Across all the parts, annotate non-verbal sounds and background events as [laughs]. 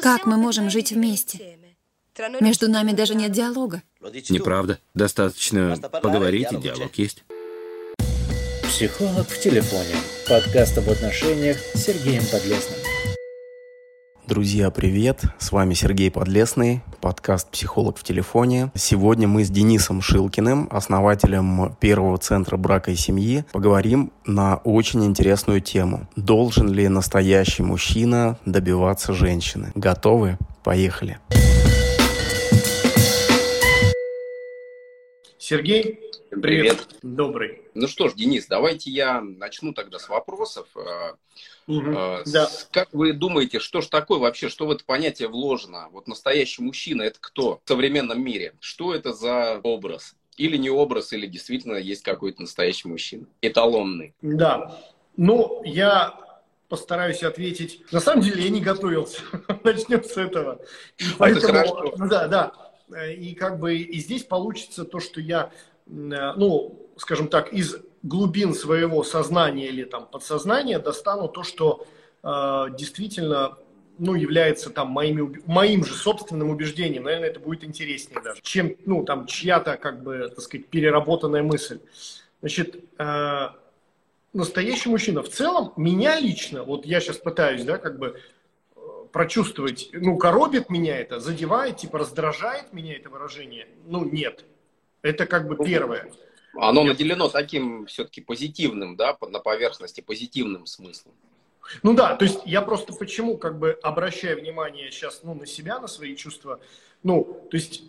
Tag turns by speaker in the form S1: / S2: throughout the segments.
S1: Как мы можем жить вместе? Между нами даже нет диалога.
S2: Неправда. Достаточно поговорить, и диалог есть.
S3: Психолог в телефоне. Подкаст об отношениях с Сергеем Подлесным.
S4: Друзья, привет! С вами Сергей Подлесный, подкаст «Психолог в телефоне». Сегодня мы с Денисом Шилкиным, основателем первого центра брака и семьи, поговорим на очень интересную тему. Должен ли настоящий мужчина добиваться женщины? Готовы? Поехали!
S5: Сергей,
S6: Привет.
S5: привет. Добрый.
S6: Ну что ж, Денис, давайте я начну тогда с вопросов.
S5: Мгм.
S6: э,
S5: Да.
S6: с- Как вы думаете, что ж такое вообще, что в это понятие вложено? Вот настоящий мужчина – это кто в современном мире? Что это за образ? Или не образ, или действительно есть какой-то настоящий мужчина? Эталонный.
S5: Да. Ну, я постараюсь ответить. На самом деле я не готовился. [laughs] Начнем с этого. И
S6: хорошо.
S5: да, да. Э, И как бы и здесь получится то, что я, ну, скажем так, из глубин своего сознания или там подсознания достану то, что э, действительно ну, является там моими, моим же собственным убеждением. Наверное, это будет интереснее даже, чем, ну, там, чья-то, как бы, так сказать, переработанная мысль. Значит, э, настоящий мужчина. В целом, меня лично, вот я сейчас пытаюсь, да, как бы э, прочувствовать, ну, коробит меня это, задевает, типа, раздражает меня это выражение? Ну, нет. Это как бы первое.
S6: Оно наделено таким все-таки позитивным, да, на поверхности, позитивным смыслом.
S5: Ну да, то есть я просто почему как бы обращаю внимание сейчас ну, на себя, на свои чувства. Ну, то есть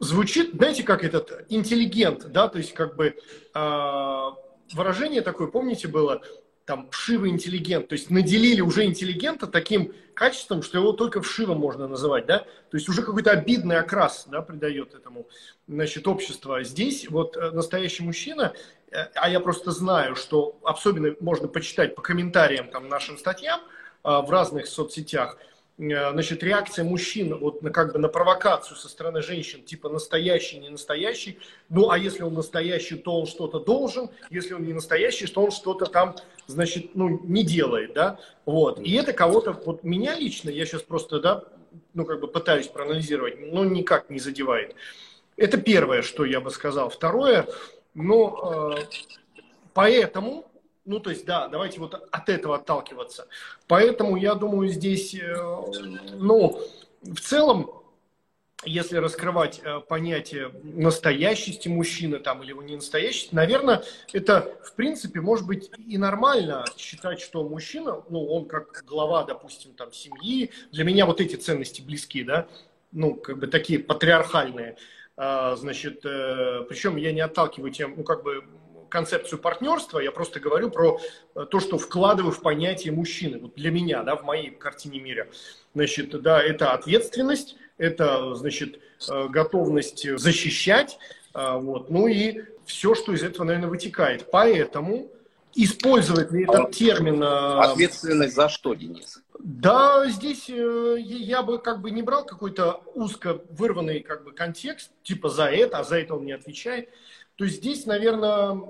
S5: звучит, знаете, как этот интеллигент, да, то есть как бы э, выражение такое, помните, было там вшивый интеллигент, то есть наделили уже интеллигента таким качеством, что его только вшивым можно называть, да, то есть уже какой-то обидный окрас, да, придает этому, значит, общество. Здесь вот э, настоящий мужчина, э, а я просто знаю, что особенно можно почитать по комментариям там нашим статьям э, в разных соцсетях, значит, реакция мужчин вот на, как бы на провокацию со стороны женщин, типа настоящий, не настоящий. Ну, а если он настоящий, то он что-то должен. Если он не настоящий, то он что-то там, значит, ну, не делает, да. Вот. И это кого-то, вот меня лично, я сейчас просто, да, ну, как бы пытаюсь проанализировать, но никак не задевает. Это первое, что я бы сказал. Второе, ну, э, поэтому, ну, то есть, да, давайте вот от этого отталкиваться. Поэтому, я думаю, здесь, э, ну, в целом, если раскрывать э, понятие настоящести мужчины там или его не настоящести, наверное, это в принципе может быть и нормально считать, что мужчина, ну он как глава, допустим, там семьи, для меня вот эти ценности близки, да, ну как бы такие патриархальные, А, значит, э, причем я не отталкиваю тем, ну как бы концепцию партнерства, я просто говорю про э, то, что вкладываю в понятие мужчины, вот для меня, да, в моей картине мира. Значит, да, это ответственность, это, значит, э, готовность защищать, э, вот, ну и все, что из этого, наверное, вытекает. Поэтому использовать ли этот термин...
S6: Ответственность за что, Денис?
S5: Да, здесь я бы как бы не брал какой-то узко вырванный как бы контекст, типа за это, а за это он не отвечает. То есть здесь, наверное,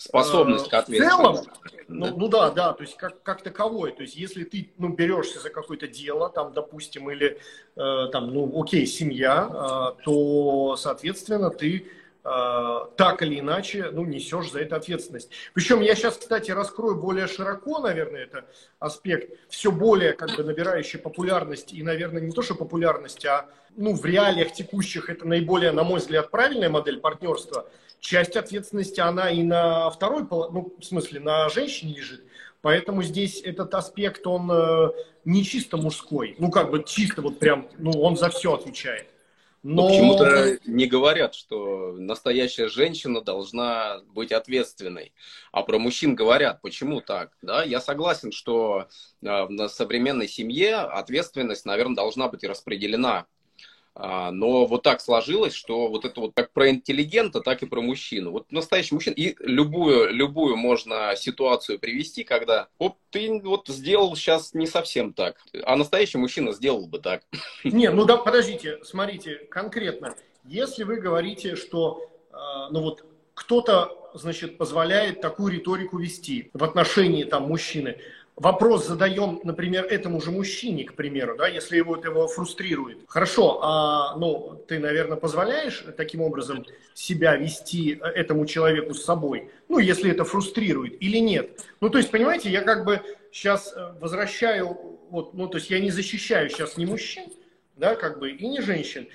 S6: Способность к
S5: Э, в целом,
S6: ответственности.
S5: ну,
S6: да?
S5: ну да, да, то есть как, как таковой. То есть если ты ну, берешься за какое-то дело, там, допустим, или э, там, ну, окей, семья, э, то, соответственно, ты так или иначе, ну, несешь за это ответственность. Причем я сейчас, кстати, раскрою более широко, наверное, это аспект, все более как бы набирающий популярность, и, наверное, не то, что популярность, а ну, в реалиях текущих это наиболее, на мой взгляд, правильная модель партнерства. Часть ответственности, она и на второй, ну, в смысле, на женщине лежит. Поэтому здесь этот аспект, он э, не чисто мужской. Ну, как бы чисто вот прям, ну, он за все отвечает.
S6: Но
S5: Но...
S6: почему-то не говорят, что настоящая женщина должна быть ответственной. А про мужчин говорят. Почему так? Да, я согласен, что э, на современной семье ответственность, наверное, должна быть распределена. А, Но вот так сложилось, что вот это вот как про интеллигента, так и про мужчину. Вот настоящий мужчина. И любую, любую можно ситуацию привести, когда оп, ты вот сделал сейчас не совсем так. А настоящий мужчина сделал бы так. [laughs]
S5: Не, ну да, подождите, смотрите, конкретно. Если вы говорите, что, э, ну вот, кто-то, значит, позволяет такую риторику вести в отношении там мужчины, вопрос задаем, например, этому же мужчине, к примеру, да, если его это его фрустрирует. Хорошо, а, ну, ты, наверное, позволяешь таким образом себя вести этому человеку с собой, ну, если это фрустрирует или нет. Ну, то есть, понимаете, я как бы сейчас э, возвращаю, вот, ну, то есть я не защищаю сейчас ни мужчин, да, как бы, и не женщин.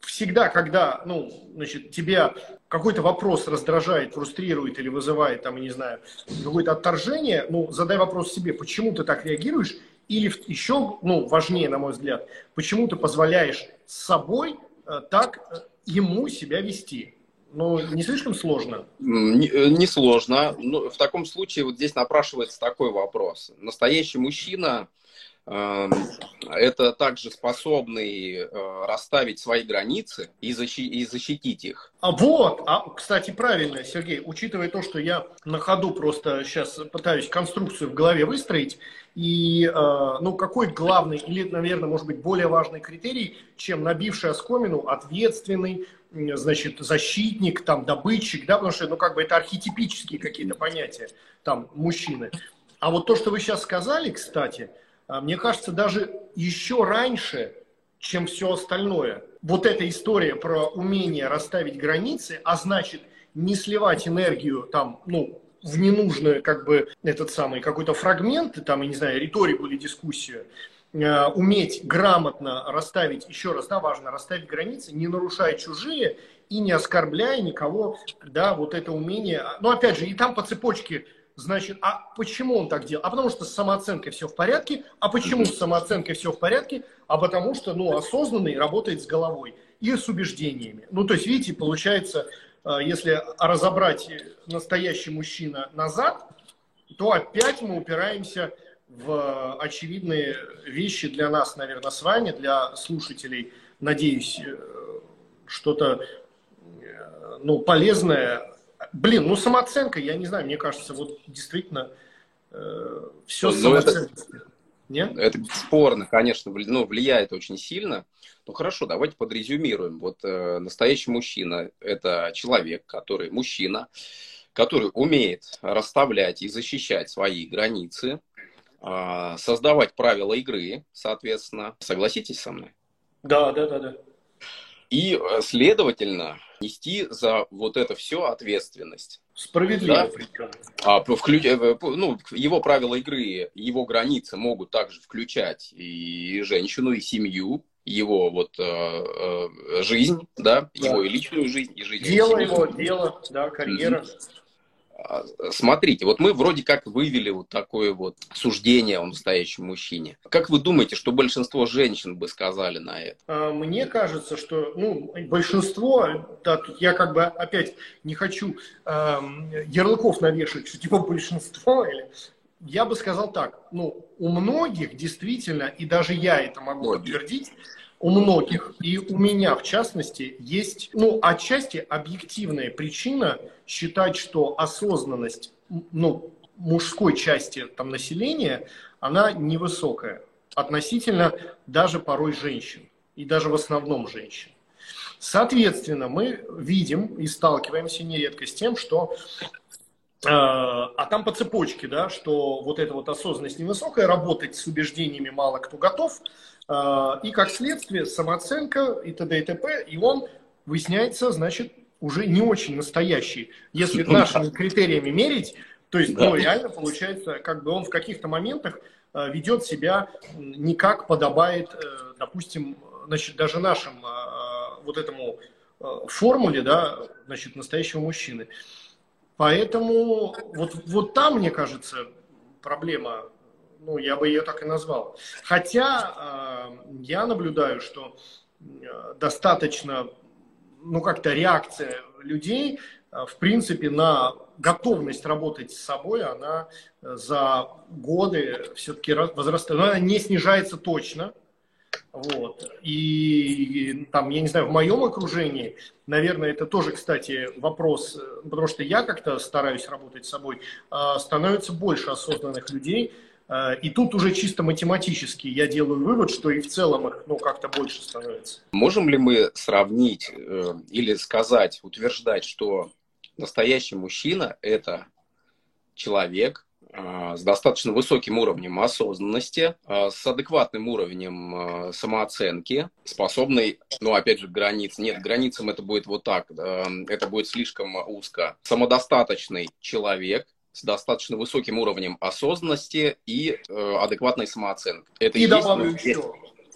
S5: Всегда, когда, ну, значит, тебя какой-то вопрос раздражает, фрустрирует или вызывает, там, не знаю, какое-то отторжение, ну, задай вопрос себе, почему ты так реагируешь, или еще, ну, важнее, на мой взгляд, почему ты позволяешь с собой э, так э, ему себя вести. Ну, не слишком сложно?
S6: Не, э, не сложно. Ну, в таком случае вот здесь напрашивается такой вопрос. Настоящий мужчина это также способный э, расставить свои границы и, защи- и защитить их.
S5: А вот, а, кстати, правильно, Сергей, учитывая то, что я на ходу просто сейчас пытаюсь конструкцию в голове выстроить, и, э, ну, какой главный или, наверное, может быть, более важный критерий, чем набивший оскомину ответственный, значит, защитник, там, добытчик, да, потому что, ну, как бы это архетипические какие-то понятия, там, мужчины. А вот то, что вы сейчас сказали, кстати – мне кажется, даже еще раньше, чем все остальное. Вот эта история про умение расставить границы, а значит не сливать энергию там, ну, в ненужную, как бы, этот самый какой-то фрагмент, там, я не знаю, риторику или дискуссию, э, уметь грамотно расставить, еще раз, да, важно, расставить границы, не нарушая чужие и не оскорбляя никого, да, вот это умение. Но опять же, и там по цепочке Значит, а почему он так делал? А потому что с самооценкой все в порядке. А почему с самооценкой все в порядке? А потому что, ну, осознанный работает с головой и с убеждениями. Ну, то есть, видите, получается, э, если разобрать настоящий мужчина назад, то опять мы упираемся в очевидные вещи для нас, наверное, с вами, для слушателей. Надеюсь, э, что-то э, ну, полезное Блин, ну самооценка, я не знаю, мне кажется, вот действительно э, все ну, самооценка.
S6: Нет? Это бесспорно, конечно, ну, влияет очень сильно. Ну хорошо, давайте подрезюмируем. Вот э, настоящий мужчина – это человек, который мужчина, который умеет расставлять и защищать свои границы, э, создавать правила игры, соответственно. Согласитесь со мной?
S5: Да, да, да, да.
S6: И, э, следовательно, нести за вот это все ответственность.
S5: Справедливо.
S6: Да? А, вклю... Э, ну, его правила игры, его границы могут также включать и женщину, и семью, его вот э, э, жизнь, да, да, его и личную жизнь, и жизнь.
S5: Дело его, дело, да, карьера. Mm-hmm.
S6: А, смотрите, вот мы вроде как вывели вот такое вот суждение о настоящем мужчине. Как вы думаете, что большинство женщин бы сказали на это?
S5: А, мне кажется, что ну, большинство, да, тут я как бы опять не хочу э, ярлыков навешивать, что типа большинство, или я бы сказал так, ну, у многих действительно, и даже я это могу подтвердить, у многих, и у меня в частности, есть, ну, отчасти объективная причина считать, что осознанность, ну, мужской части там, населения, она невысокая относительно даже порой женщин, и даже в основном женщин. Соответственно, мы видим и сталкиваемся нередко с тем, что э, а там по цепочке, да, что вот эта вот осознанность невысокая, работать с убеждениями мало кто готов, а, и как следствие самооценка и т.д. и т.п. И он выясняется, значит, уже не очень настоящий. Если ну нашими критериями мерить, то есть, ну, реально получается, как бы он в каких-то моментах а, ведет себя не как подобает, э, допустим, значит, даже нашим а, вот этому формуле, да, значит, настоящего мужчины. Поэтому вот, вот там, мне кажется, проблема ну, я бы ее так и назвал. Хотя э, я наблюдаю, что э, достаточно, ну, как-то реакция людей, э, в принципе, на готовность работать с собой, она за годы все-таки возрастает. Она не снижается точно. Вот. И там, я не знаю, в моем окружении, наверное, это тоже, кстати, вопрос, потому что я как-то стараюсь работать с собой, становится больше осознанных людей, Э, и тут уже чисто математически я делаю вывод, что и в целом их ну, как-то больше становится.
S6: Можем ли мы сравнить э, или сказать, утверждать, что настоящий мужчина – это человек, э, с достаточно высоким уровнем осознанности, с адекватным уровнем самооценки, способный, ну, опять же, границ. Нет, границам это будет вот так, это будет слишком узко. Самодостаточный человек, с достаточно высоким уровнем осознанности и э, адекватной самооценки.
S5: Это и добавлю есть, еще,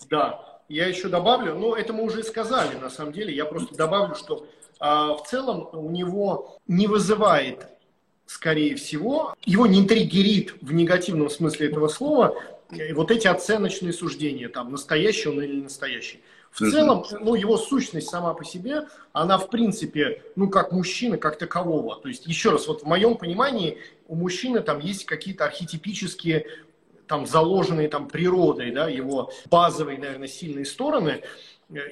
S5: да, я еще добавлю, но это мы уже сказали, на самом деле, я просто добавлю, что а, в целом у него не вызывает, скорее всего, его не триггерит в негативном смысле этого слова э, вот эти оценочные суждения, там, настоящий он или не настоящий. В целом, ну, его сущность сама по себе, она, в принципе, ну, как мужчина, как такового. То есть, еще раз, вот в моем понимании, у мужчины там есть какие-то архетипические там заложенные там природой, да, его базовые, наверное, сильные стороны.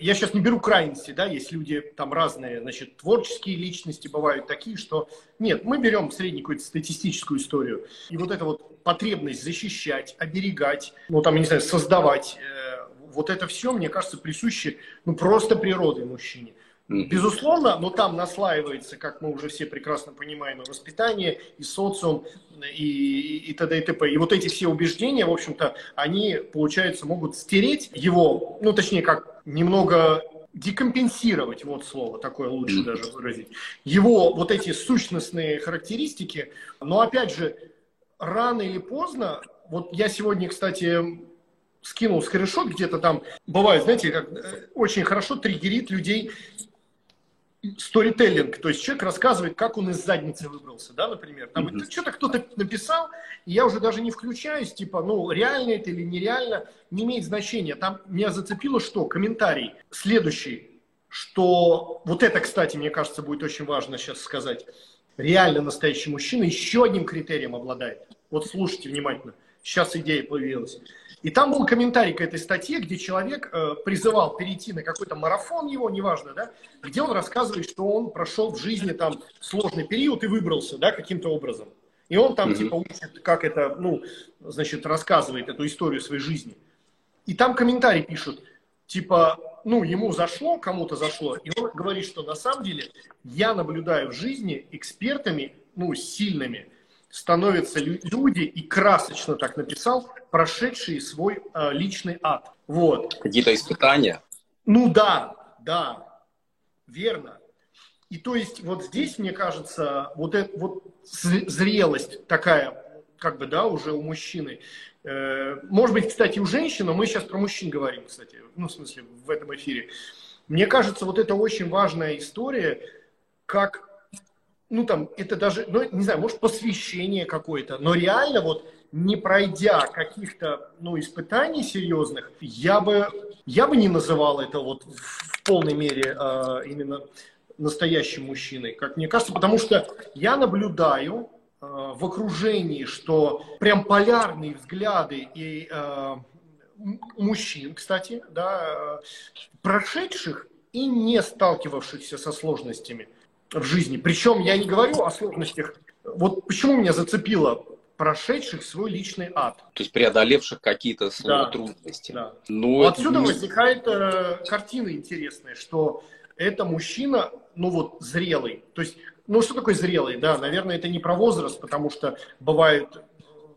S5: Я сейчас не беру крайности, да, есть люди там разные, значит, творческие личности бывают такие, что нет, мы берем среднюю какую-то статистическую историю. И вот эта вот потребность защищать, оберегать, ну там, я не знаю, создавать, э, вот это все, мне кажется, присуще, ну, просто природе мужчине. Безусловно, но там наслаивается, как мы уже все прекрасно понимаем, и воспитание, и социум, и, и, и т.д. и т.п. И вот эти все убеждения, в общем-то, они, получается, могут стереть его, ну, точнее, как немного декомпенсировать, вот слово такое лучше даже выразить, его вот эти сущностные характеристики. Но, опять же, рано или поздно, вот я сегодня, кстати, скинул скриншот где-то там, бывает, знаете, как э, очень хорошо триггерит людей сторителлинг, то есть человек рассказывает, как он из задницы выбрался, да, например. Там mm-hmm. что-то кто-то написал, и я уже даже не включаюсь, типа, ну, реально это или нереально, не имеет значения. Там меня зацепило что? Комментарий следующий, что вот это, кстати, мне кажется, будет очень важно сейчас сказать. Реально настоящий мужчина еще одним критерием обладает. Вот слушайте внимательно. Сейчас идея появилась. И там был комментарий к этой статье, где человек э, призывал перейти на какой-то марафон его, неважно, да, где он рассказывает, что он прошел в жизни там сложный период и выбрался, да, каким-то образом. И он там, mm-hmm. типа, учит, как это, ну, значит, рассказывает эту историю своей жизни. И там комментарий пишут, типа, ну, ему зашло, кому-то зашло, и он говорит, что на самом деле я наблюдаю в жизни экспертами, ну, сильными, становятся люди, и красочно так написал, прошедшие свой э, личный ад. Вот.
S6: Какие-то испытания?
S5: Ну да, да, верно. И то есть вот здесь, мне кажется, вот, это, вот зрелость такая, как бы, да, уже у мужчины. Э, может быть, кстати, у женщины, мы сейчас про мужчин говорим, кстати, ну, в смысле, в этом эфире. Мне кажется, вот это очень важная история, как ну там, это даже, ну, не знаю, может, посвящение какое-то, но реально вот не пройдя каких-то, ну, испытаний серьезных, я бы, я бы не называл это вот в полной мере э, именно настоящим мужчиной, как мне кажется, потому что я наблюдаю э, в окружении, что прям полярные взгляды и э, мужчин, кстати, да, прошедших и не сталкивавшихся со сложностями в жизни. Причем я не говорю о сложностях. Вот почему меня зацепило прошедших свой личный ад.
S6: То есть преодолевших какие-то да, трудности.
S5: Да. Ну, Отсюда это... возникает э, картина интересная, что это мужчина, ну вот, зрелый. То есть, ну что такое зрелый? Да, наверное, это не про возраст, потому что бывает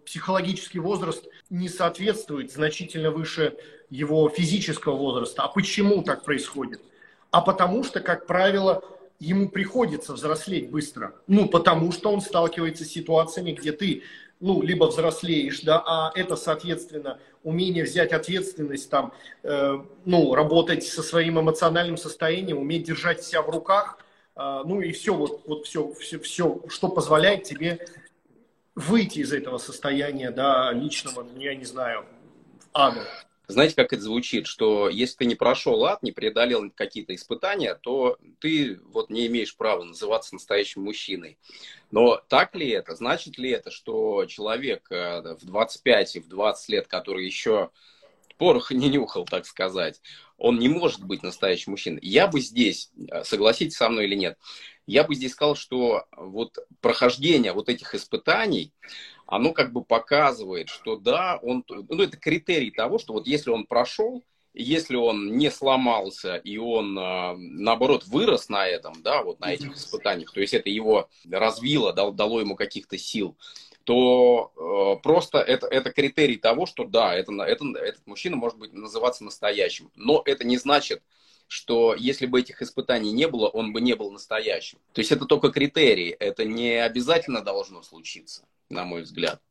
S5: психологический возраст не соответствует значительно выше его физического возраста. А почему так происходит? А потому что, как правило, ему приходится взрослеть быстро. Ну, потому что он сталкивается с ситуациями, где ты, ну, либо взрослеешь, да, а это, соответственно, умение взять ответственность, там, э, ну, работать со своим эмоциональным состоянием, уметь держать себя в руках, э, ну, и все, вот, вот все, все, все, что позволяет тебе выйти из этого состояния, да, личного, ну, я не знаю, ада.
S6: Знаете, как это звучит, что если ты не прошел ад, не преодолел какие-то испытания, то ты вот не имеешь права называться настоящим мужчиной. Но так ли это? Значит ли это, что человек э, в 25 и в 20 лет, который еще пороха не нюхал, так сказать, он не может быть настоящим мужчиной. Я бы здесь, э, согласитесь со мной или нет, я бы здесь сказал, что вот прохождение вот этих испытаний, оно как бы показывает, что да, он, ну это критерий того, что вот если он прошел, если он не сломался и он, а, наоборот, вырос на этом, да, вот на этих испытаниях, то есть это его развило, дал, дало ему каких-то сил, то э, просто это, это критерий того, что да, это, это, этот мужчина может быть называться настоящим. Но это не значит, что если бы этих испытаний не было, он бы не был настоящим. То есть это только критерий, это не обязательно должно случиться, на мой взгляд.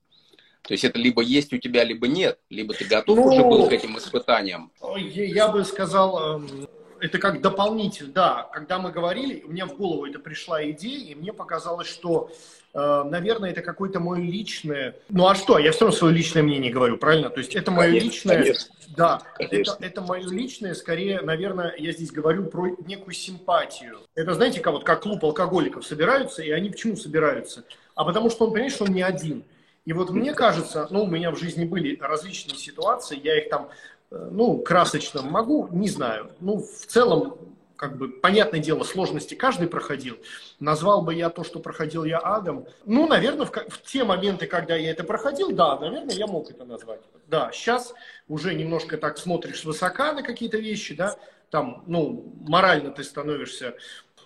S6: То есть это либо есть у тебя, либо нет, либо ты готов ну, уже был к этим испытаниям.
S5: Я бы сказал, эм, это как дополнитель, да. Когда мы говорили, у меня в голову это пришла идея, и мне показалось, что, наверное, это какое-то мое личное... Ну а что, я все равно свое личное мнение говорю, правильно? То есть это мое конечно, личное... Конечно. Да, конечно. Это, это мое личное, скорее, наверное, я здесь говорю про некую симпатию. Это, знаете, как, вот, как клуб алкоголиков собираются, и они почему собираются? А потому что он понимает, что он не один. И вот мне кажется, ну, у меня в жизни были различные ситуации, я их там Э, ну, красочно могу, не знаю. Ну, в целом, как бы, понятное дело, сложности каждый проходил. Назвал бы я то, что проходил я адом. Ну, наверное, в, в те моменты, когда я это проходил, да, наверное, я мог это назвать. Да, сейчас уже немножко так смотришь высока на какие-то вещи, да, там, ну, морально ты становишься,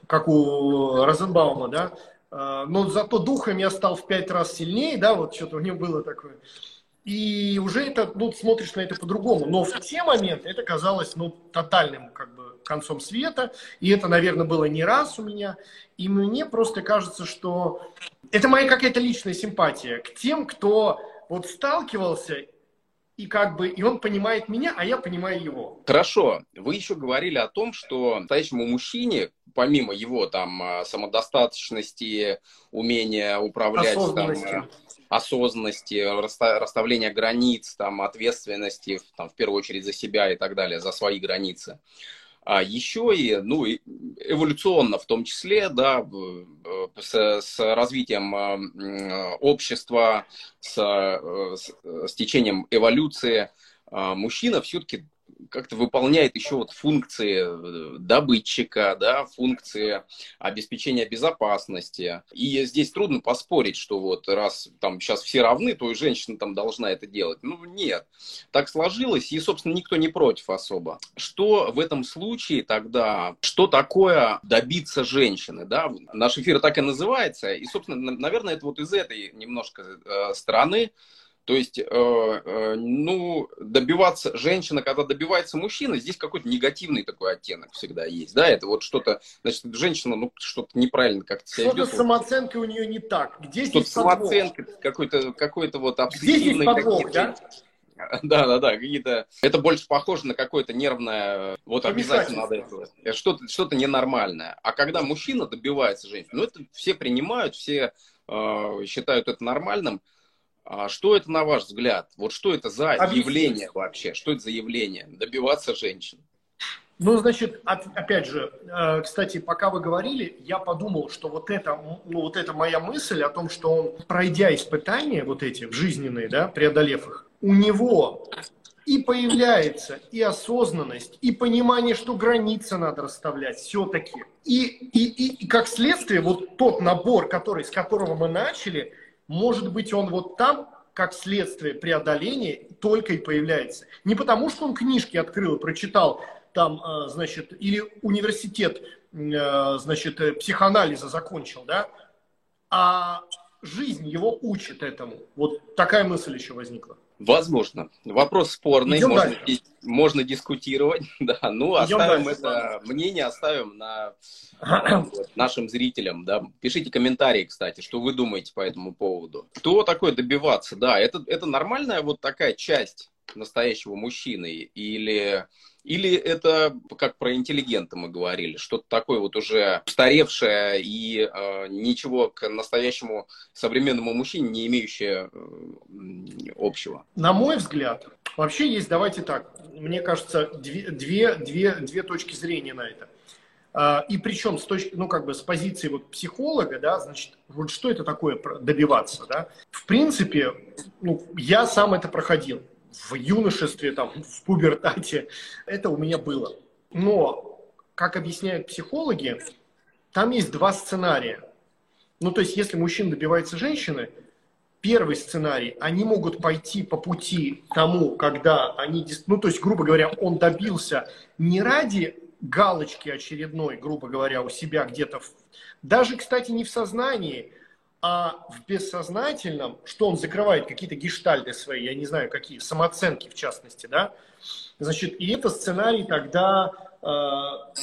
S5: как у Розенбаума, да, э, но зато духом я стал в пять раз сильнее, да, вот что-то у него было такое. И уже это, ну, смотришь на это по-другому. Но в те моменты это казалось, ну, тотальным, как бы, концом света. И это, наверное, было не раз у меня. И мне просто кажется, что это моя какая-то личная симпатия к тем, кто вот сталкивался и как бы и он понимает меня, а я понимаю его.
S6: Хорошо. Вы еще говорили о том, что настоящему мужчине, помимо его там а, самодостаточности, умения управлять там, осознанности, расставления границ, там, ответственности, там, в первую очередь за себя и так далее, за свои границы. А еще и, ну, эволюционно в том числе, да, с, с развитием а, общества, с, э, с, с течением эволюции, а, мужчина все-таки как-то выполняет еще вот функции э, добытчика, да, функции обеспечения безопасности. И здесь трудно поспорить, что вот раз там сейчас все равны, то и женщина там должна это делать. Ну, нет. Так сложилось, и, собственно, никто не против особо. Что в этом случае тогда, что такое добиться женщины, да? Наш эфир так и называется, и, собственно, наверное, это вот из этой немножко э, стороны, то есть, э, э, ну, добиваться женщина, когда добивается мужчина, здесь какой-то негативный такой оттенок всегда есть, да, это вот что-то, значит, женщина, ну, что-то неправильно как-то себя
S5: Что-то с самооценкой у нее не так. Где здесь
S6: самооценка, какой-то, какой-то вот обсессивный да? [laughs] Да, да, да, какие-то. Это больше похоже на какое-то нервное. Вот обязательно надо этого. Что-то, что-то ненормальное. А когда мужчина добивается женщины, ну это все принимают, все э, считают это нормальным. А что это, на ваш взгляд? Вот что это за Объясните. явление вообще? Что это за явление? Добиваться женщин.
S5: Ну, значит, опять же, э, кстати, пока вы говорили, я подумал, что вот это, ну, вот эта моя мысль о том, что он, пройдя испытания вот эти жизненные, да, преодолев их, у него и появляется и осознанность, и понимание, что границы надо расставлять все-таки. И, и, и, и как следствие, вот тот набор, который, с которого мы начали – может быть, он вот там, как следствие преодоления, только и появляется. Не потому, что он книжки открыл, прочитал, там, э, значит, или университет, э, значит, э, психоанализа закончил, да, а жизнь его учит этому. Вот такая мысль еще возникла.
S6: Возможно. Вопрос спорный, Идем можно, дальше. можно дискутировать, [laughs] да. Ну, Идем оставим дальше. это мнение, оставим на [clears throat] вот, нашим зрителям, да. Пишите комментарии, кстати, что вы думаете по этому поводу. Что такое добиваться? Да, это, это нормальная вот такая часть настоящего мужчины или или это, как про интеллигента мы говорили, что-то такое вот уже устаревшее и э, ничего к настоящему современному мужчине не имеющее э, общего?
S5: На мой взгляд, вообще есть, давайте так, мне кажется, две, две, две, две точки зрения на это. А, и причем с точки, ну, как бы с позиции вот психолога, да, значит, вот что это такое добиваться, да? В принципе, ну, я сам это проходил в юношестве, там, в пубертате. Это у меня было. Но, как объясняют психологи, там есть два сценария. Ну, то есть, если мужчина добивается женщины, первый сценарий, они могут пойти по пути тому, когда они, ну, то есть, грубо говоря, он добился не ради галочки очередной, грубо говоря, у себя где-то, даже, кстати, не в сознании, а в бессознательном, что он закрывает какие-то гештальты свои, я не знаю какие, самооценки в частности, да, значит, и это сценарий тогда, э,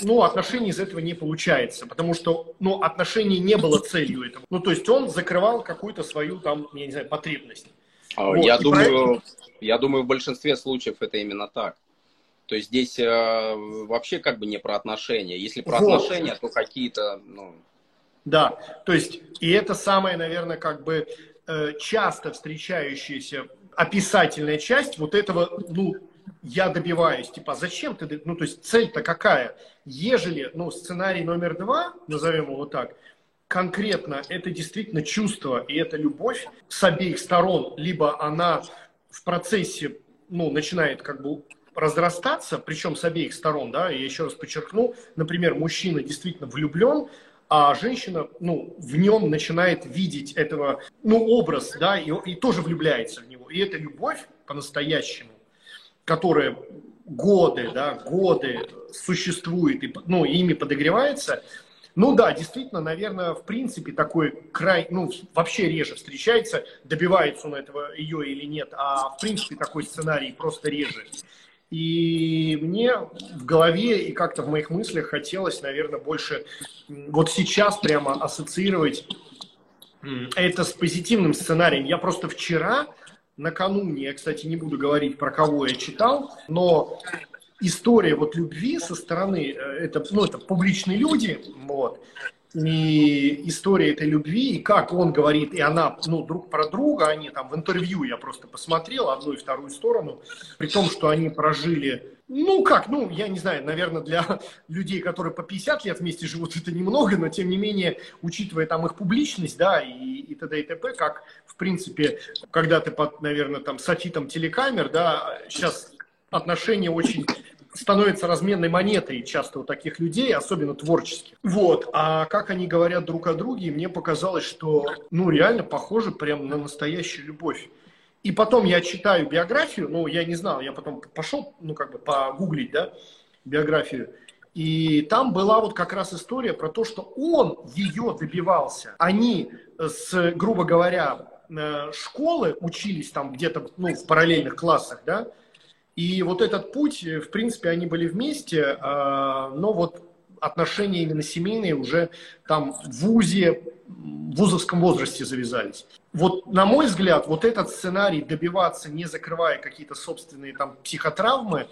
S5: ну, отношений из этого не получается, потому что, ну, отношений не было целью этого. Ну, то есть он закрывал какую-то свою там, я не знаю, потребность.
S6: А, вот, я, думаю, это... я думаю, в большинстве случаев это именно так. То есть здесь э, вообще как бы не про отношения. Если про вот. отношения, то какие-то, ну,
S5: да, то есть, и это самая, наверное, как бы э, часто встречающаяся описательная часть вот этого, ну, я добиваюсь, типа, зачем ты, ну, то есть цель-то какая? Ежели, ну, сценарий номер два, назовем его так, конкретно это действительно чувство и это любовь с обеих сторон, либо она в процессе, ну, начинает как бы разрастаться, причем с обеих сторон, да, я еще раз подчеркну, например, мужчина действительно влюблен, а женщина, ну, в нем начинает видеть этого, ну, образ, да, и, и тоже влюбляется в него. И эта любовь по-настоящему, которая годы, да, годы существует, и, ну, ими подогревается, ну да, действительно, наверное, в принципе такой край, ну вообще реже встречается, добивается он этого ее или нет, а в принципе такой сценарий просто реже. И мне в голове и как-то в моих мыслях хотелось, наверное, больше вот сейчас прямо ассоциировать это с позитивным сценарием. Я просто вчера, накануне, я, кстати, не буду говорить, про кого я читал, но история вот любви со стороны, э, это, ну, это публичные люди, вот, и история этой любви, и как он говорит, и она, ну, друг про друга, они там в интервью, я просто посмотрел одну и вторую сторону, при том, что они прожили, ну, как, ну, я не знаю, наверное, для людей, которые по 50 лет вместе живут, это немного, но, тем не менее, учитывая там их публичность, да, и, и т.д. и т.п., как, в принципе, когда ты под, наверное, там, софитом телекамер, да, сейчас отношения очень становится разменной монетой часто у таких людей, особенно творческих. Вот. А как они говорят друг о друге, мне показалось, что, ну, реально похоже прям на настоящую любовь. И потом я читаю биографию, ну, я не знал, я потом пошел, ну, как бы погуглить, да, биографию. И там была вот как раз история про то, что он ее добивался. Они с, грубо говоря, э, школы учились там где-то, ну, в параллельных классах, да, и вот этот путь, э, в принципе, они были вместе, а, но вот отношения именно семейные уже там в ВУЗе, в вузовском возрасте завязались. Вот, на мой взгляд, вот этот сценарий добиваться, не закрывая какие-то собственные там психотравмы,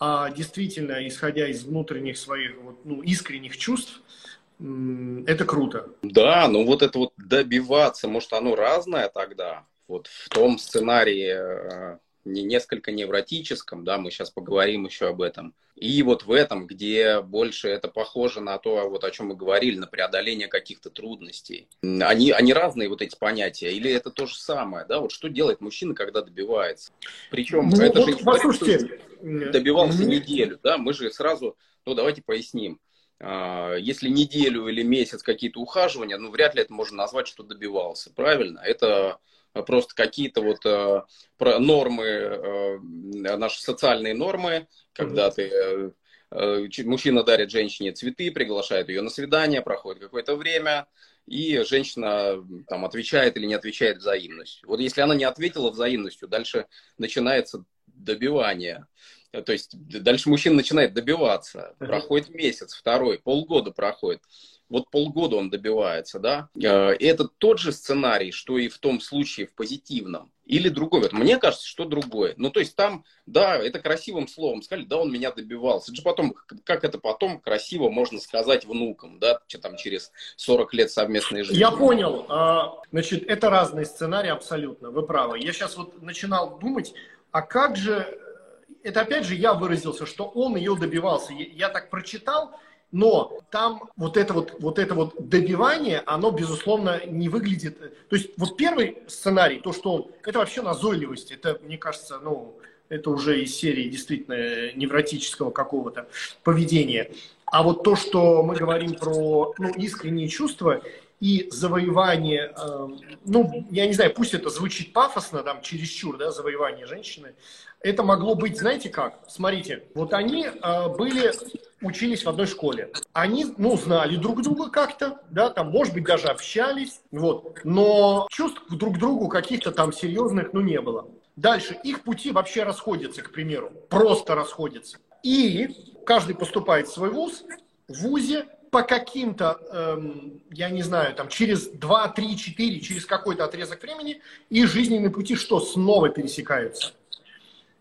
S5: а действительно, исходя из внутренних своих вот, ну, искренних чувств, это круто.
S6: Да, ну вот это вот добиваться, может, оно разное тогда. Вот в том сценарии э, несколько невротическом, да, мы сейчас поговорим еще об этом. И вот в этом, где больше это похоже на то, вот о чем мы говорили, на преодоление каких-то трудностей. Они, они разные, вот эти понятия, или это то же самое, да, вот что делает мужчина, когда добивается? Причем ну, это вот, же послушайте, добивался mm-hmm. неделю, да, мы же сразу, ну давайте поясним. А, если неделю или месяц какие-то ухаживания, ну вряд ли это можно назвать, что добивался, правильно? Это просто какие-то вот э, нормы, э, наши социальные нормы, когда ты э, э, мужчина дарит женщине цветы, приглашает ее на свидание, проходит какое-то время, и женщина там отвечает или не отвечает взаимностью. Вот если она не ответила взаимностью, дальше начинается добивание. То есть дальше мужчина начинает добиваться. Проходит месяц, второй, полгода проходит вот полгода он добивается, да, э, и это тот же сценарий, что и в том случае в позитивном. Или другой. Вот мне кажется, что другое. Ну, то есть там, да, это красивым словом сказали, да, он меня добивался. Это же потом, как это потом красиво можно сказать внукам, да, что там через 40 лет совместной жизни.
S5: Я понял. А, значит, это разные сценарии абсолютно, вы правы. Я сейчас вот начинал думать, а как же, это опять же я выразился, что он ее добивался. Я так прочитал, но там вот это вот, вот это вот добивание, оно, безусловно, не выглядит... То есть вот первый сценарий, то, что он... Это вообще назойливость. Это, мне кажется, ну, это уже из серии действительно невротического какого-то поведения. А вот то, что мы говорим про ну, искренние чувства, и завоевание, э, ну, я не знаю, пусть это звучит пафосно, там, чересчур, да, завоевание женщины, это могло быть, знаете как? Смотрите, вот они э, были, учились в одной школе. Они, ну, знали друг друга как-то, да, там, может быть, даже общались, вот. Но чувств друг к другу каких-то там серьезных, ну, не было. Дальше, их пути вообще расходятся, к примеру, просто расходятся. И каждый поступает в свой вуз, в вузе по каким-то, эм, я не знаю, там через 2, 3, 4, через какой-то отрезок времени, и жизненные пути что, снова пересекаются.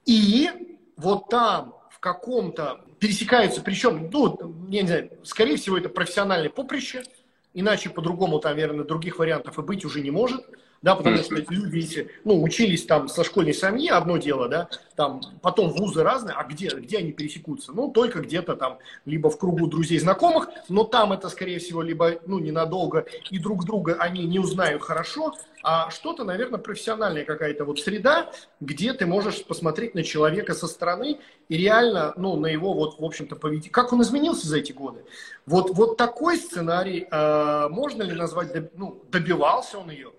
S5: И вот там в каком-то пересекаются, причем, ну, я не знаю, скорее всего, это профессиональное поприще, иначе по-другому там, наверное, других вариантов и быть уже не может – да, потому что люди, если, ну, учились там со школьной семьи, одно дело, да, там, потом вузы разные, а где, где они пересекутся? Ну, только где-то там, либо в кругу друзей, знакомых, но там это, скорее всего, либо, ну, ненадолго, и друг друга они не узнают хорошо, а что-то, наверное, профессиональная какая-то вот среда, где ты можешь посмотреть на человека со стороны и реально, ну, на его вот, в общем-то, поведение. Как он изменился за эти годы? Вот, вот такой сценарий, э, можно ли назвать, ну, добивался он ее?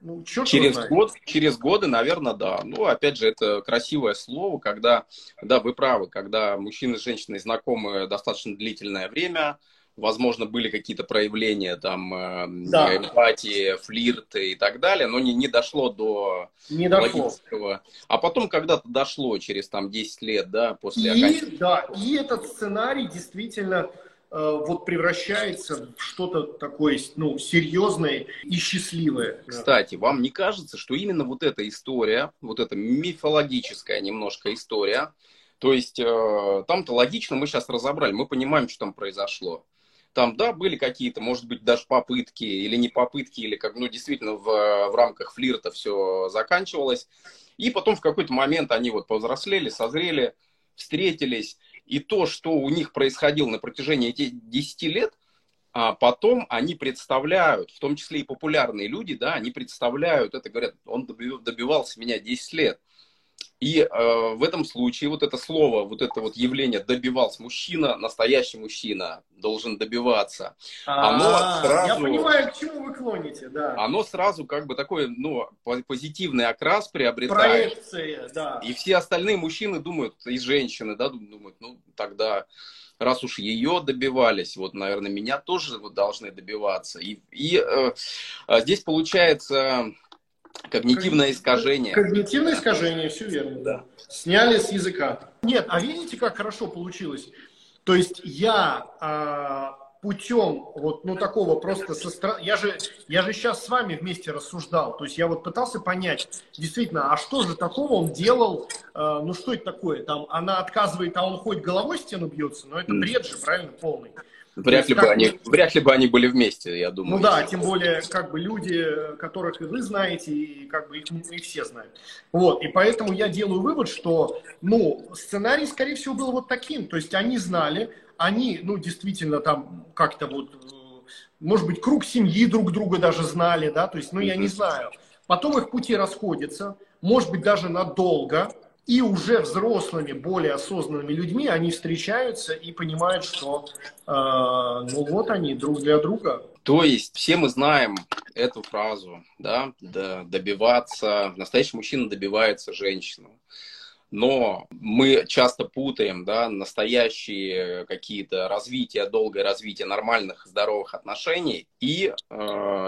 S6: Ну, через, год, через годы, наверное, да. Ну, опять же, это красивое слово, когда, да, вы правы, когда мужчина с женщиной знакомы достаточно длительное время, возможно, были какие-то проявления там э, да. эмпатии, флирты и так далее, но не, не дошло до
S5: не дошло.
S6: А потом когда-то дошло через там 10 лет, да, после
S5: и, окончания. Да, и этот сценарий действительно вот превращается в что-то такое, ну, серьезное и счастливое.
S6: Кстати, вам не кажется, что именно вот эта история, вот эта мифологическая немножко история, то есть э, там-то логично мы сейчас разобрали, мы понимаем, что там произошло. Там, да, были какие-то, может быть, даже попытки или не попытки, или как, ну, действительно в, в рамках флирта все заканчивалось. И потом в какой-то момент они вот повзрослели, созрели, встретились, и то, что у них происходило на протяжении этих 10 лет, а потом они представляют, в том числе и популярные люди, да, они представляют это, говорят, он добивался меня 10 лет. И э, в этом случае вот это слово, вот это вот явление добивался мужчина, настоящий мужчина должен добиваться.
S5: А, оно сразу, я понимаю, к чему вы клоните, да.
S6: Оно сразу как бы такой, ну, позитивный окрас приобретает.
S5: Проекция, да.
S6: И все остальные мужчины думают, и женщины, да, думают, ну, тогда раз уж ее добивались, вот, наверное, меня тоже вот должны добиваться. И, и э, а здесь получается Когнитивное искажение.
S5: Когнитивное искажение, все верно. Да. Сняли с языка. Нет, а видите, как хорошо получилось? То есть я а, путем вот ну такого просто со стороны, я же я же сейчас с вами вместе рассуждал, то есть я вот пытался понять действительно, а что же такого он делал, э, ну что это такое, там она отказывает, а он хоть головой стену бьется, но это бред же правильно полный.
S6: Вряд ли, бы они, вряд ли бы они были вместе, я думаю.
S5: Ну да, тем более, как бы люди, которых и вы знаете, и как бы их, их все знают. Вот, и поэтому я делаю вывод, что, ну, сценарий, скорее всего, был вот таким. То есть они знали, они, ну, действительно там как-то вот, может быть, круг семьи друг друга даже знали, да, то есть, ну, я не знаю. Потом их пути расходятся, может быть, даже надолго, и уже взрослыми, более осознанными людьми они встречаются и понимают, что э, ну вот они друг для друга.
S6: То есть все мы знаем эту фразу, да, добиваться, настоящий мужчина добивается женщину. Но мы часто путаем да, настоящие какие-то развития, долгое развитие нормальных, здоровых отношений и э,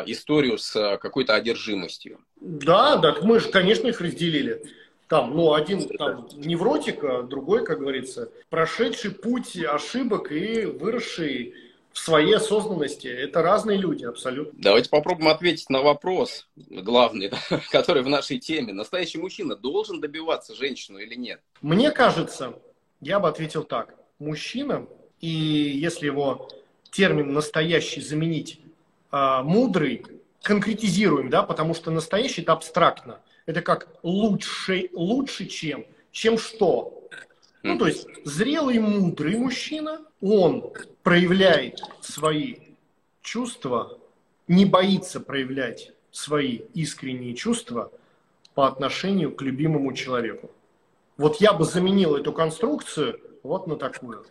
S6: историю с какой-то одержимостью.
S5: Да, да, мы же, конечно, их разделили. Там, ну, один там невротик, а другой, как говорится, прошедший путь ошибок и выросший в своей осознанности. Это разные люди, абсолютно.
S6: Давайте попробуем ответить на вопрос главный, [laughs] который в нашей теме. Настоящий мужчина должен добиваться женщину или нет?
S5: Мне кажется, я бы ответил так. Мужчина, и если его термин «настоящий» заменить а, «мудрый», конкретизируем, да, потому что настоящий – это абстрактно – это как лучше, лучше чем, чем что. Ну, то есть зрелый, мудрый мужчина, он проявляет свои чувства, не боится проявлять свои искренние чувства по отношению к любимому человеку. Вот я бы заменил эту конструкцию вот на такую.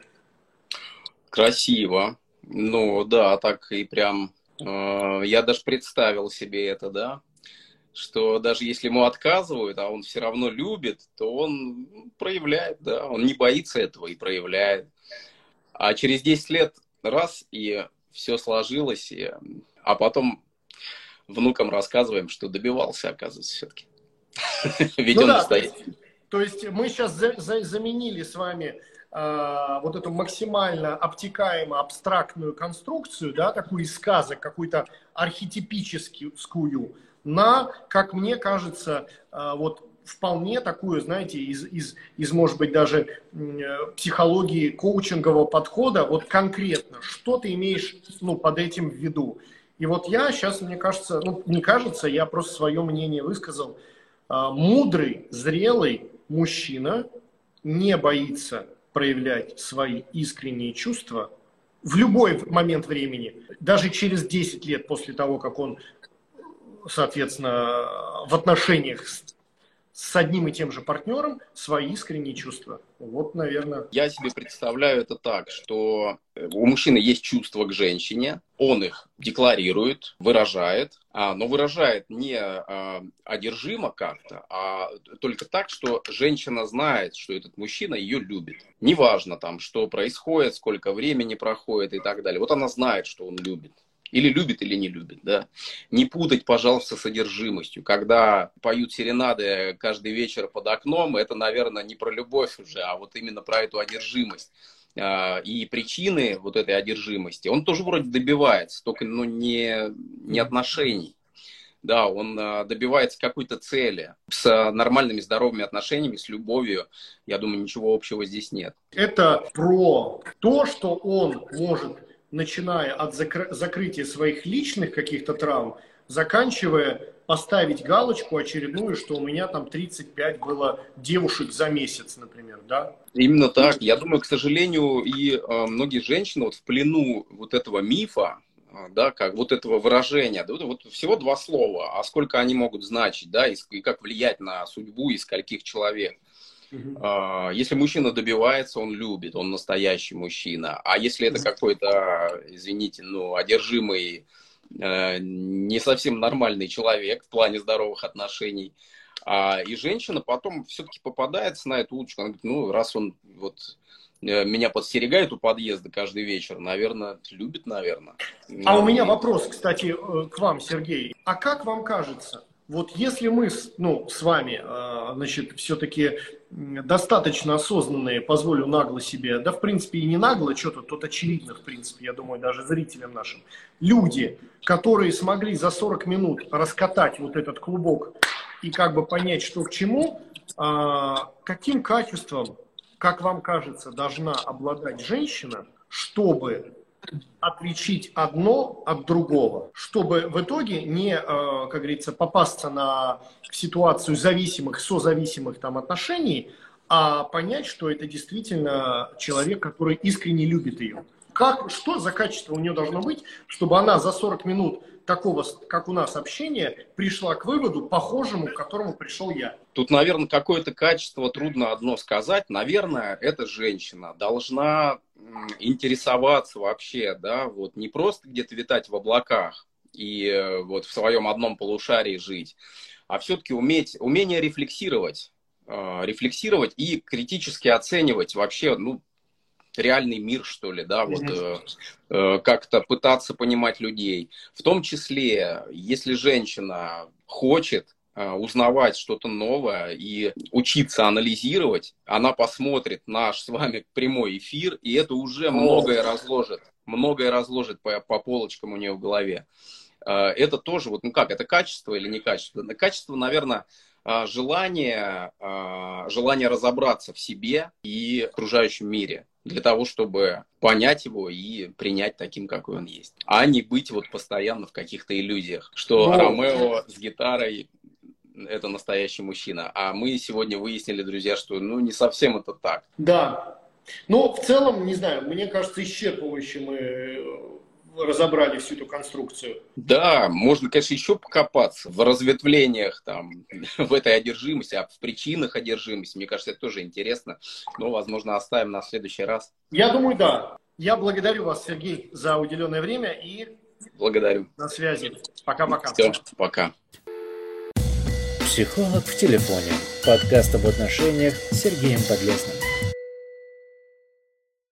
S6: Красиво. Ну да, так и прям Э, я даже представил себе это, да, что даже если ему отказывают, а он все равно любит, то он проявляет, да, он не боится этого и проявляет. А через 10 лет раз, и все сложилось, и... а потом внукам рассказываем, что добивался, оказывается, все-таки. [laughs]
S5: Ведь ну он да, То есть мы сейчас за, за, заменили с вами э, вот эту максимально обтекаемо абстрактную конструкцию, да, такую из сказок, какую-то архетипическую, на, как мне кажется, э, вот вполне такую, знаете, из, из, из может быть, даже психологии коучингового подхода, вот конкретно, что ты имеешь ну, под этим в виду. И вот я сейчас, мне кажется, ну, не кажется, я просто свое мнение высказал, а, мудрый, зрелый мужчина не боится проявлять свои искренние чувства в любой момент времени, даже через 10 лет после того, как он, соответственно, в отношениях с одним и тем же партнером свои искренние чувства. Вот, наверное.
S6: Я себе представляю это так, что у мужчины есть чувства к женщине, он их декларирует, выражает, а, но выражает не а, одержимо как-то, а только так, что женщина знает, что этот мужчина ее любит. Неважно там, что происходит, сколько времени проходит и так далее. Вот она знает, что он любит. Или любит, или не любит, да. Не путать, пожалуйста, содержимостью. Когда поют серенады каждый вечер под окном, это, наверное, не про любовь уже, а вот именно про эту одержимость. А, и причины вот этой одержимости, он тоже вроде добивается, только ну, не, не отношений. Да, он а, добивается какой-то цели. С нормальными здоровыми отношениями, с любовью, я думаю, ничего общего здесь нет.
S5: Это про то, что он может начиная от закры- закрытия своих личных каких-то травм, заканчивая поставить галочку очередную, что у меня там 35 было девушек за месяц, например, да?
S6: Именно так. Я думаю, к сожалению, и э, многие женщины вот в плену вот этого мифа, э, да, как вот этого выражения, да, вот всего два слова, а сколько они могут значить, да, и, и как влиять на судьбу и скольких человек. Uh-huh. Если мужчина добивается, он любит, он настоящий мужчина. А если это какой-то, извините, ну, одержимый, э, не совсем нормальный человек в плане здоровых отношений, а, и женщина потом все-таки попадается на эту удочку, она говорит, ну, раз он вот э, меня подстерегает у подъезда каждый вечер, наверное, любит, наверное.
S5: А у меня вопрос, кстати, э, к вам, Сергей. А как вам кажется, вот если мы ну, с вами, а, значит, все-таки достаточно осознанные, позволю нагло себе, да, в принципе, и не нагло, что-то тут очевидно, в принципе, я думаю, даже зрителям нашим, люди, которые смогли за 40 минут раскатать вот этот клубок и как бы понять, что к чему, а, каким качеством, как вам кажется, должна обладать женщина, чтобы отличить одно от другого, чтобы в итоге не, э, как говорится, попасться на ситуацию зависимых, созависимых там отношений, а понять, что это действительно человек, который искренне любит ее. Как, что за качество у нее должно быть, чтобы она за 40 минут такого, как у нас, общения пришла к выводу, похожему, к которому пришел я?
S6: Тут, наверное, какое-то качество трудно одно сказать. Наверное, эта женщина должна интересоваться вообще, да, вот не просто где-то витать в облаках и э, вот в своем одном полушарии жить, а все-таки уметь, умение рефлексировать, э, рефлексировать и критически оценивать вообще, ну, реальный мир, что ли, да, вот э, э, как-то пытаться понимать людей. В том числе, если женщина хочет э, узнавать что-то новое и учиться анализировать, она посмотрит наш с вами прямой эфир, и это уже многое разложит, многое разложит по, по полочкам у нее в голове. Э, это тоже, вот, ну как, это качество или не качество? Качество, наверное, желание, желание разобраться в себе и окружающем мире для того, чтобы понять его и принять таким, какой он есть. А не быть вот постоянно в каких-то иллюзиях, что Но... Ромео с гитарой это настоящий мужчина. А мы сегодня выяснили, друзья, что ну не совсем это так.
S5: Да. Но в целом, не знаю, мне кажется, исчерпывающе мы разобрали всю эту конструкцию.
S6: Да, можно, конечно, еще покопаться в разветвлениях там, [laughs] в этой одержимости, а в причинах одержимости. Мне кажется, это тоже интересно. Но, возможно, оставим на следующий раз.
S5: Я думаю, да. Я благодарю вас, Сергей, за уделенное время и
S6: Благодарю.
S5: На связи. Пока-пока.
S6: Все, пока.
S3: Психолог в телефоне. Подкаст об отношениях с Сергеем Подлесным.